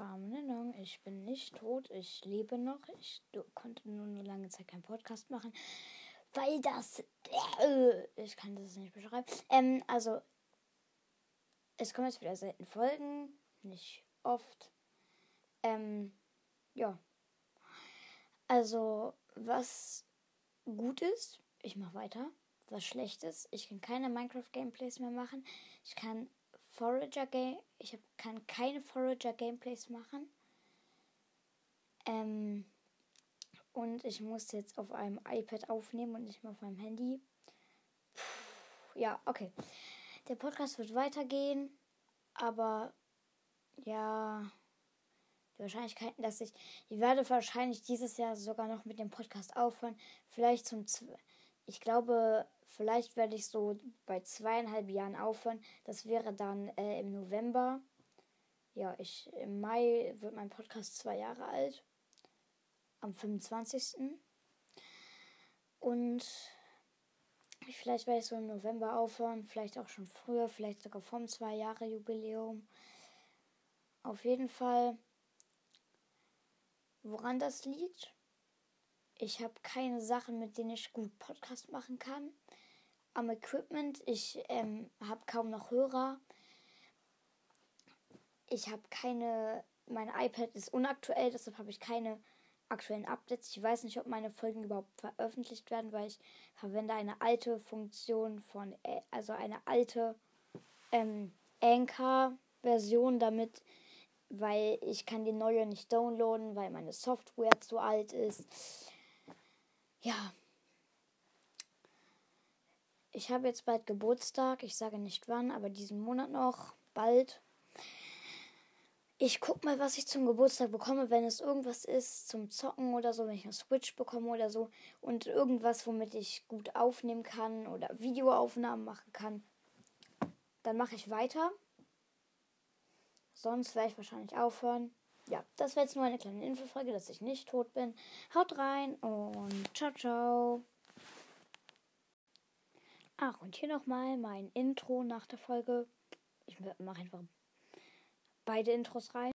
Verwarnung, ich bin nicht tot, ich lebe noch. Ich konnte nur eine lange Zeit keinen Podcast machen, weil das. Äh, ich kann das nicht beschreiben. Ähm, also, es kommen jetzt wieder selten Folgen, nicht oft. Ähm, ja. Also, was gut ist, ich mache weiter. Was schlecht ist, ich kann keine Minecraft-Gameplays mehr machen. Ich kann Forager Game. Ich hab, kann keine Forager Gameplays machen. Ähm, und ich muss jetzt auf einem iPad aufnehmen und nicht mehr auf meinem Handy. Puh, ja, okay. Der Podcast wird weitergehen, aber ja, die Wahrscheinlichkeiten, dass ich, ich werde wahrscheinlich dieses Jahr sogar noch mit dem Podcast aufhören. Vielleicht zum, ich glaube, vielleicht werde ich so bei zweieinhalb Jahren aufhören. Das wäre dann äh, im November. Ja, ich im Mai wird mein Podcast zwei Jahre alt. Am 25. Und vielleicht werde ich so im November aufhören, vielleicht auch schon früher, vielleicht sogar vom zwei Jahre Jubiläum. Auf jeden Fall, woran das liegt, ich habe keine Sachen, mit denen ich gut Podcast machen kann. Am Equipment, ich ähm, habe kaum noch Hörer. Ich habe keine, mein iPad ist unaktuell, deshalb habe ich keine aktuellen Updates. Ich weiß nicht, ob meine Folgen überhaupt veröffentlicht werden, weil ich verwende eine alte Funktion von, äh, also eine alte ähm, Anchor-Version, damit, weil ich kann die neue nicht downloaden, weil meine Software zu alt ist ja. Ich habe jetzt bald Geburtstag. Ich sage nicht wann, aber diesen Monat noch. Bald. Ich guck mal, was ich zum Geburtstag bekomme, wenn es irgendwas ist zum Zocken oder so, wenn ich eine Switch bekomme oder so und irgendwas, womit ich gut aufnehmen kann oder Videoaufnahmen machen kann, dann mache ich weiter. Sonst werde ich wahrscheinlich aufhören ja, das wäre jetzt nur eine kleine Infofolge, dass ich nicht tot bin. Haut rein und ciao, ciao. Ach, und hier nochmal mein Intro nach der Folge. Ich mache einfach beide Intros rein.